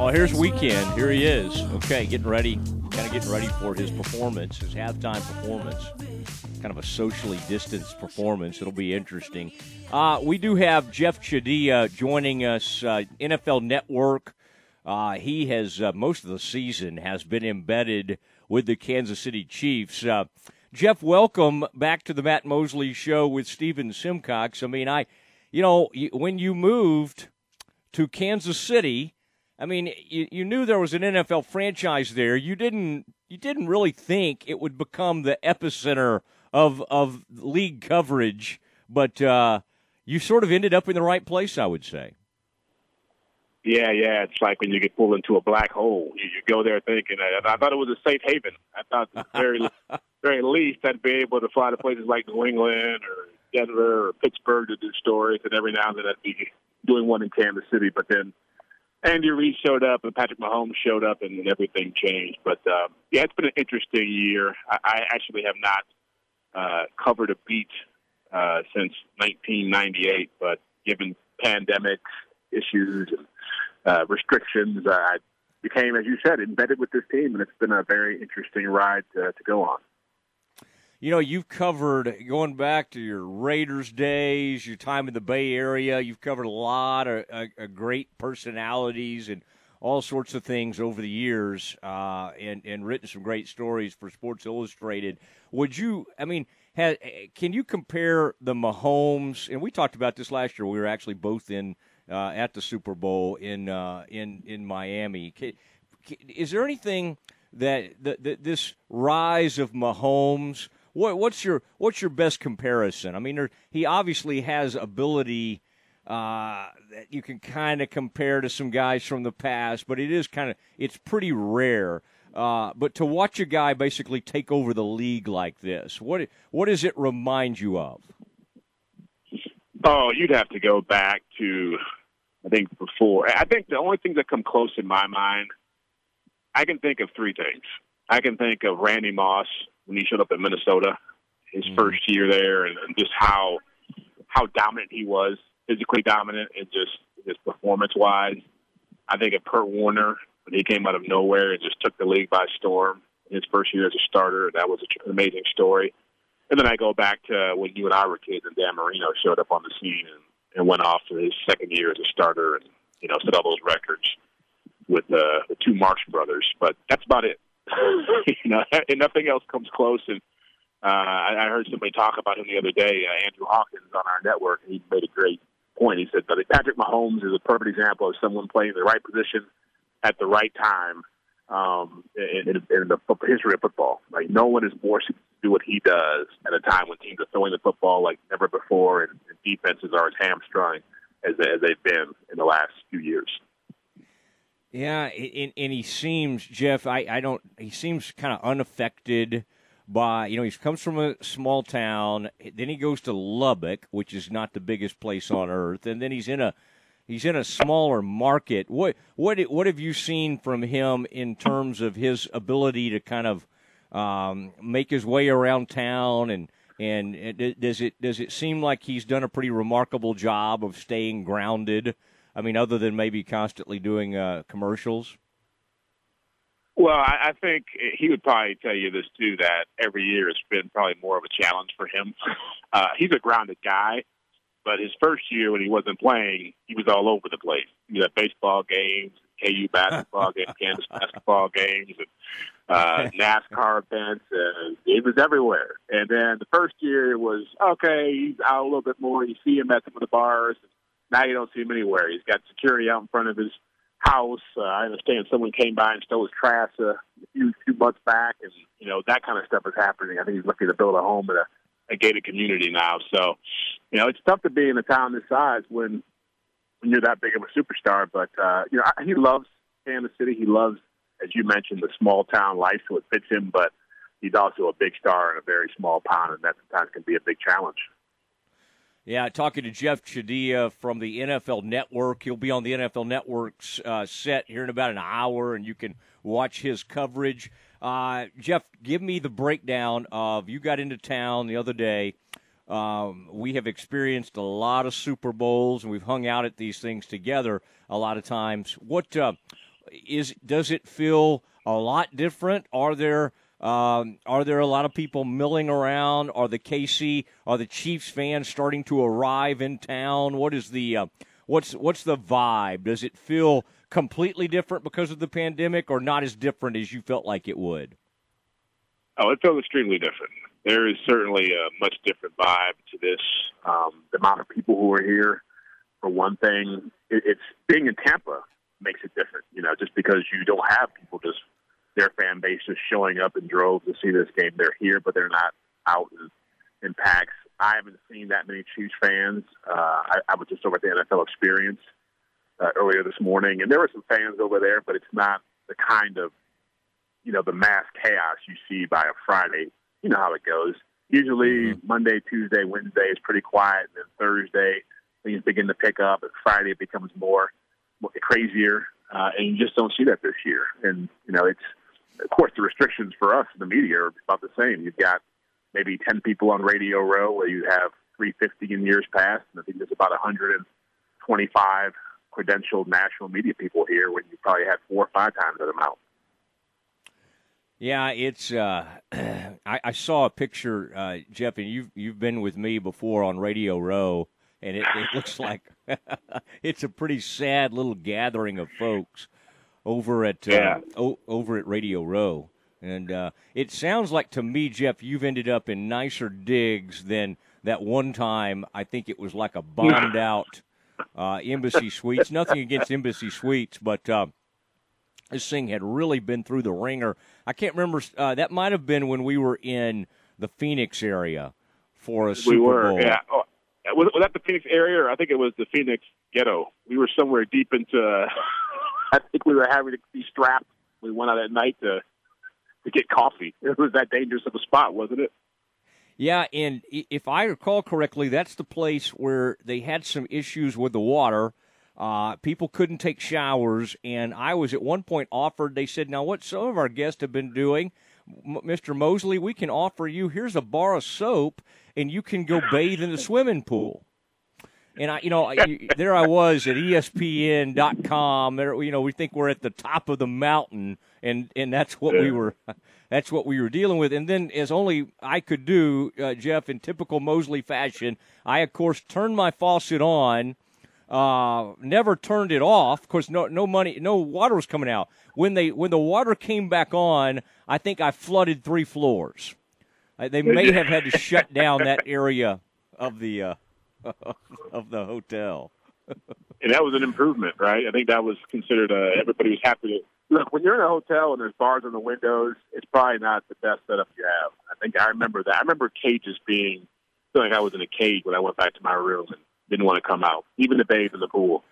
Oh, here's Weeknd. Here he is. Okay, getting ready, kind of getting ready for his performance, his halftime performance. Kind of a socially distanced performance. It'll be interesting. Uh, we do have Jeff Chadiha joining us, uh, NFL Network. Uh, he has uh, most of the season has been embedded with the Kansas City Chiefs. Uh, Jeff, welcome back to the Matt Mosley Show with Stephen Simcox. I mean, I, you know, when you moved to Kansas City I mean, you, you knew there was an NFL franchise there. You didn't you didn't really think it would become the epicenter of of league coverage, but uh, you sort of ended up in the right place, I would say. Yeah, yeah. It's like when you get pulled into a black hole. You, you go there thinking, I, I thought it was a safe haven. I thought the very, very least I'd be able to fly to places like New England or Denver or Pittsburgh to do stories, and every now and then I'd be doing one in Kansas City. But then Andy Reid showed up and Patrick Mahomes showed up and everything changed. But uh, yeah, it's been an interesting year. I, I actually have not uh, covered a beat uh, since 1998, but given pandemic issues and uh, restrictions, I became, as you said, embedded with this team, and it's been a very interesting ride to, to go on you know, you've covered going back to your Raiders days, your time in the Bay Area. You've covered a lot of uh, uh, great personalities and all sorts of things over the years, uh, and and written some great stories for Sports Illustrated. Would you? I mean, has, can you compare the Mahomes? And we talked about this last year. We were actually both in uh, at the Super Bowl in uh, in in Miami. Can, is there anything that, that, that this rise of Mahomes? What, what's your what's your best comparison? I mean, there, he obviously has ability uh, that you can kind of compare to some guys from the past, but it is kind of it's pretty rare. Uh, but to watch a guy basically take over the league like this, what what does it remind you of? Oh, you'd have to go back to I think before. I think the only things that come close in my mind, I can think of three things. I can think of Randy Moss when he showed up in Minnesota, his mm-hmm. first year there, and, and just how how dominant he was, physically dominant, and just his performance wise. I think of Kurt Warner when he came out of nowhere and just took the league by storm in his first year as a starter. That was an amazing story. And then I go back to when you and I were kids and Dan Marino showed up on the scene and, and went off for his second year as a starter and, you know, set all those records with uh, the two Marks brothers. But that's about it. you know, and nothing else comes close. And uh, I, I heard somebody talk about him the other day, uh, Andrew Hawkins on our network, and he made a great point. He said that Patrick Mahomes is a perfect example of someone playing the right position at the right time um, in, in, the history of football. Like no one is more to do what he does at a time when teams are throwing the football like never before, and, and defenses are as hamstrung as, as they've been in the last few years. Yeah, and, and he seems Jeff. I, I don't. He seems kind of unaffected by you know he comes from a small town. Then he goes to Lubbock, which is not the biggest place on earth, and then he's in a he's in a smaller market. What what what have you seen from him in terms of his ability to kind of um, make his way around town and and does it does it seem like he's done a pretty remarkable job of staying grounded? I mean, other than maybe constantly doing uh, commercials? Well, I, I think he would probably tell you this too. That every year has been probably more of a challenge for him. Uh, he's a grounded guy, but his first year when he wasn't playing, he was all over the place. He was at baseball games, KU basketball games, Kansas basketball games, and uh, NASCAR events, and he was everywhere. And then the first year it was okay. He's out a little bit more. You see him at some of the bars. And now you don't see him anywhere. He's got security out in front of his house. Uh, I understand someone came by and stole his trash uh, a few few months back, and you know that kind of stuff is happening. I think he's looking to build a home in a, a gated community now. So, you know, it's tough to be in a town this size when when you're that big of a superstar. But uh, you know, he loves Kansas City. He loves, as you mentioned, the small town life, so it fits him. But he's also a big star in a very small pond, and that sometimes can be a big challenge. Yeah, talking to Jeff Chadiha from the NFL Network. He'll be on the NFL Network's uh, set here in about an hour, and you can watch his coverage. Uh, Jeff, give me the breakdown of you got into town the other day. Um, we have experienced a lot of Super Bowls, and we've hung out at these things together a lot of times. What uh, is does it feel a lot different? Are there um, are there a lot of people milling around? Are the KC are the Chiefs fans starting to arrive in town? What is the uh, what's what's the vibe? Does it feel completely different because of the pandemic, or not as different as you felt like it would? Oh, it feels extremely different. There is certainly a much different vibe to this. Um, the amount of people who are here, for one thing, it, it's being in Tampa makes it different. You know, just because you don't have people just their fan base just showing up in droves to see this game. They're here, but they're not out in, in packs. I haven't seen that many Chiefs fans. Uh, I, I was just over at the NFL Experience uh, earlier this morning, and there were some fans over there, but it's not the kind of you know the mass chaos you see by a Friday. You know how it goes. Usually mm-hmm. Monday, Tuesday, Wednesday is pretty quiet, and then Thursday things begin to pick up, and Friday it becomes more, more crazier, uh, and you just don't see that this year. And you know it's of course, the restrictions for us the media are about the same. You've got maybe 10 people on Radio Row where you have 350 in years past, and I think there's about 125 credentialed national media people here when you probably had four or five times that amount. Yeah, it's. Uh, I, I, saw a picture, uh, Jeff, and you've you've been with me before on Radio Row, and it, it looks like it's a pretty sad little gathering of folks over at uh, yeah. o- over at Radio Row. And uh, it sounds like to me, Jeff, you've ended up in nicer digs than that one time. I think it was like a bombed out uh, Embassy Suites. Nothing against Embassy Suites, but uh, this thing had really been through the ringer. I can't remember. Uh, that might have been when we were in the Phoenix area for a Super we were, Bowl. Yeah. Oh, was, was that the Phoenix area, or I think it was the Phoenix ghetto? We were somewhere deep into I think we were having to be strapped. We went out at night to to get coffee. It was that dangerous of a spot, wasn't it? Yeah, and if I recall correctly, that's the place where they had some issues with the water. Uh, people couldn't take showers, and I was at one point offered. They said, "Now, what some of our guests have been doing, M- Mr. Mosley, we can offer you. Here's a bar of soap, and you can go bathe in the swimming pool." And I, you know, there I was at ESPN.com. There, you know, we think we're at the top of the mountain, and and that's what yeah. we were, that's what we were dealing with. And then, as only I could do, uh, Jeff, in typical Mosley fashion, I of course turned my faucet on. Uh, never turned it off. Of course, no no money, no water was coming out. When they when the water came back on, I think I flooded three floors. Uh, they may have had to shut down that area of the. Uh, of the hotel. and that was an improvement, right? I think that was considered. Uh, everybody was happy to look when you're in a hotel and there's bars on the windows. It's probably not the best setup you have. I think I remember that. I remember cages being feeling like I was in a cage when I went back to my room and didn't want to come out, even the bathe in the pool.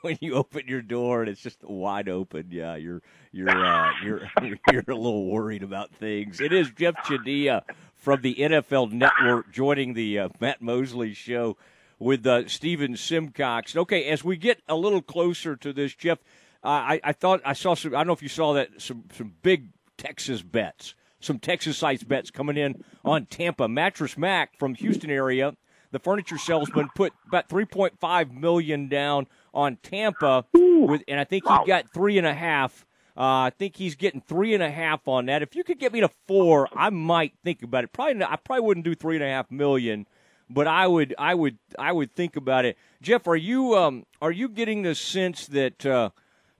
when you open your door and it's just wide open, yeah, you're you're uh, you're you're a little worried about things. It is Jeff Chadiha from the NFL Network joining the uh, Matt Mosley show with uh, Stephen Simcox. Okay, as we get a little closer to this, Jeff, uh, I, I thought I saw some. I don't know if you saw that some some big Texas bets, some Texas sites bets coming in on Tampa. Mattress Mac from Houston area, the furniture salesman put about three point five million down on Tampa, with, and I think he got three and a half uh, I think he's getting three and a half on that. If you could get me to four, I might think about it. Probably, I probably wouldn't do three and a half million, but I would, I would, I would think about it. Jeff, are you, um, are you getting the sense that, uh,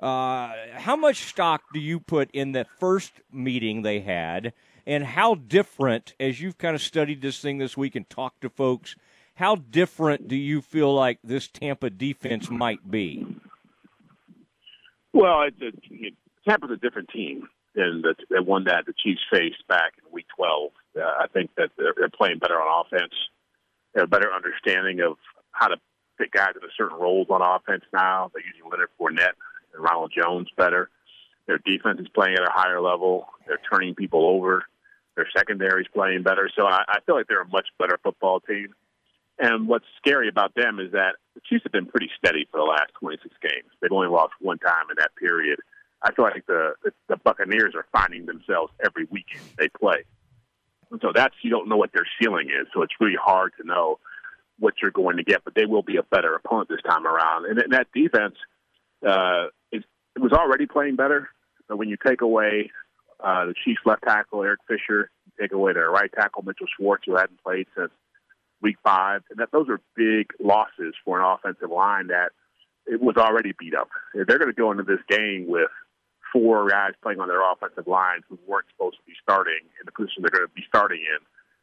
uh, how much stock do you put in the first meeting they had, and how different, as you've kind of studied this thing this week and talked to folks, how different do you feel like this Tampa defense might be? Well, it, it, Tampa's a different team than the, the one that the Chiefs faced back in Week 12. Uh, I think that they're, they're playing better on offense. They have a better understanding of how to fit guys into certain roles on offense now. They're using Leonard Fournette and Ronald Jones better. Their defense is playing at a higher level. They're turning people over. Their secondary is playing better. So I, I feel like they're a much better football team. And what's scary about them is that the Chiefs have been pretty steady for the last 26 games. They've only lost one time in that period. I feel like the, the Buccaneers are finding themselves every week they play. And so that's you don't know what their ceiling is, so it's really hard to know what you're going to get. But they will be a better opponent this time around, and, and that defense uh, is it was already playing better. But when you take away uh, the Chiefs left tackle Eric Fisher, take away their right tackle Mitchell Schwartz, who hadn't played since week five, and that those are big losses for an offensive line that it was already beat up. They're going to go into this game with four guys playing on their offensive lines who weren't supposed to be starting in the position they're going to be starting in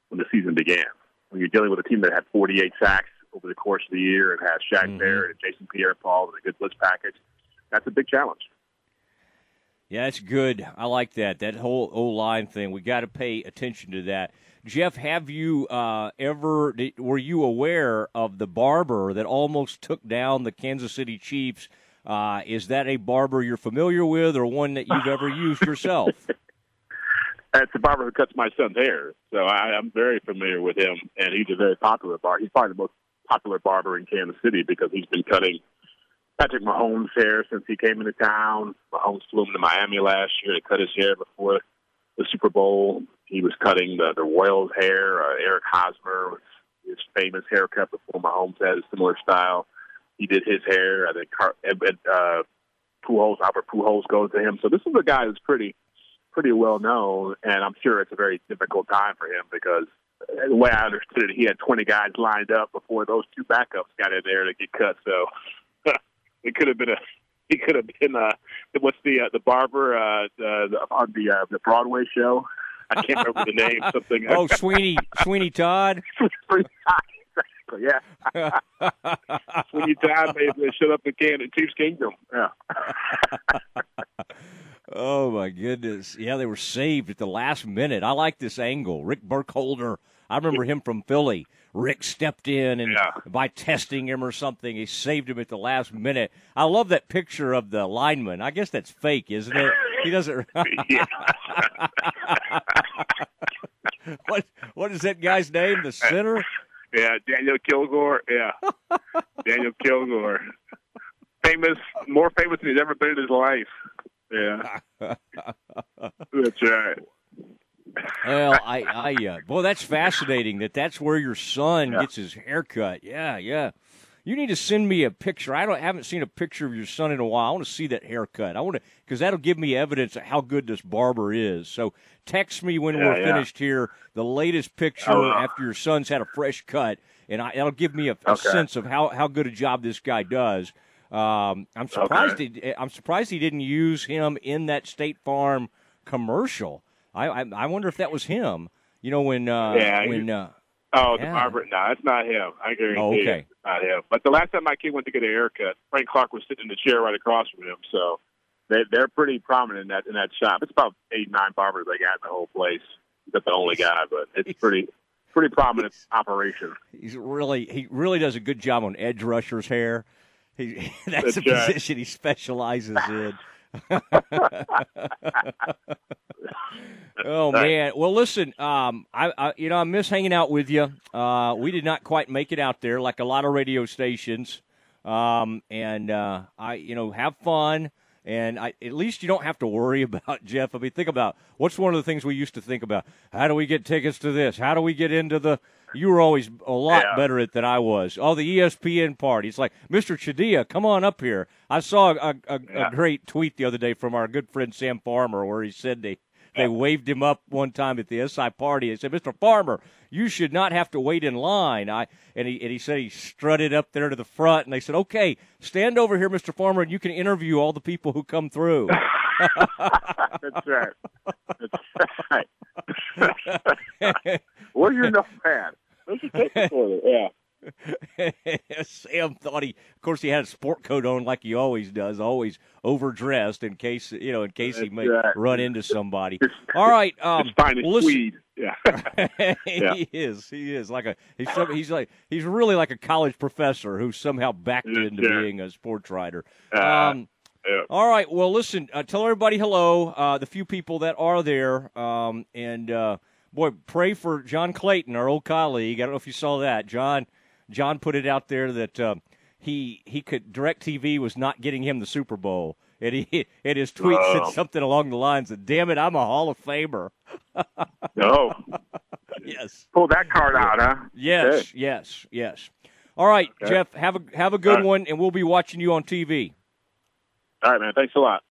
when the season began. When you're dealing with a team that had 48 sacks over the course of the year and has Shaq mm-hmm. Barrett and Jason Pierre-Paul with a good blitz package, that's a big challenge. Yeah, that's good. I like that. That whole O line thing. We got to pay attention to that. Jeff, have you uh, ever were you aware of the barber that almost took down the Kansas City Chiefs? Uh, is that a barber you're familiar with, or one that you've ever used yourself? It's the barber who cuts my son's hair, so I, I'm very familiar with him, and he's a very popular barber. He's probably the most popular barber in Kansas City because he's been cutting Patrick Mahomes' hair since he came into town. Mahomes flew him to Miami last year to cut his hair before the Super Bowl. He was cutting the, the Royals' hair. Uh, Eric Hosmer was his famous haircut before Mahomes had a similar style. He did his hair. I think Car- uh, Pujols, Albert Pujols goes to him. So this is a guy who's pretty, pretty well known, and I'm sure it's a very difficult time for him because the way I understood it, he had 20 guys lined up before those two backups got in there to get cut. So it could have been a he could have been uh what's the uh, the barber uh the, the on the uh, the Broadway show. I can't remember the name. Something. Oh, Sweeney Sweeney Todd. Todd. Yeah. Sweeney Todd they, they shut up the can at Chiefs Kingdom. Yeah. oh my goodness! Yeah, they were saved at the last minute. I like this angle. Rick Burkholder. I remember him from Philly Rick stepped in and yeah. by testing him or something, he saved him at the last minute. I love that picture of the lineman. I guess that's fake, isn't it? He doesn't. what what is that guy's name? The center? Yeah, Daniel Kilgore. Yeah, Daniel Kilgore. Famous, more famous than he's ever been in his life. Yeah, that's right well, I, I, uh, boy, that's fascinating. That that's where your son yeah. gets his haircut. Yeah, yeah. You need to send me a picture. I don't haven't seen a picture of your son in a while. I want to see that haircut. I want to because that'll give me evidence of how good this barber is. So text me when yeah, we're yeah. finished here the latest picture oh. after your son's had a fresh cut, and I, that'll give me a, a okay. sense of how how good a job this guy does. Um, I'm surprised. Okay. He, I'm surprised he didn't use him in that State Farm commercial. I, I, I wonder if that was him. You know when uh, yeah, when uh, oh yeah. the barber. No, that's not him. I guarantee oh, okay. Not him. But the last time my kid went to get a haircut, Frank Clark was sitting in the chair right across from him. So they they're pretty prominent in that in that shop. It's about eight nine barbers they got in the whole place. He's the only guy, but it's pretty pretty prominent operation. He's really he really does a good job on edge rushers' hair. He, that's, that's a right. position he specializes in. Oh man! Well, listen, um, I, I, you know I miss hanging out with you. Uh, we did not quite make it out there like a lot of radio stations, um, and uh, I, you know, have fun. And I, at least you don't have to worry about Jeff. I mean, think about what's one of the things we used to think about. How do we get tickets to this? How do we get into the? You were always a lot yeah. better at than I was. Oh, the ESPN party. It's like Mr. Chadiha, come on up here. I saw a, a, yeah. a great tweet the other day from our good friend Sam Farmer where he said they they waved him up one time at the SI party. They said, "Mr. Farmer, you should not have to wait in line." I and he and he said he strutted up there to the front, and they said, "Okay, stand over here, Mr. Farmer, and you can interview all the people who come through." That's right. That's right. Where's your notepad? Where's your tape recorder? Yeah. Sam thought he, of course, he had a sport coat on like he always does, always overdressed in case you know, in case That's he may right. run into somebody. All right, um, well, listen, Yeah, yeah. he is. He is like a he's he's like he's really like a college professor who somehow backed yeah, into being a sports writer. Uh, um, yeah. All right. Well, listen. Uh, tell everybody hello. Uh, the few people that are there, um, and uh, boy, pray for John Clayton, our old colleague. I don't know if you saw that, John. John put it out there that uh, he he could DirecTV was not getting him the Super Bowl, and he and his tweet oh. said something along the lines of "Damn it, I'm a Hall of Famer." no. yes. Pull that card out, huh? Yes, yes, yes. All right, okay. Jeff. Have a have a good right. one, and we'll be watching you on TV. All right, man. Thanks a lot.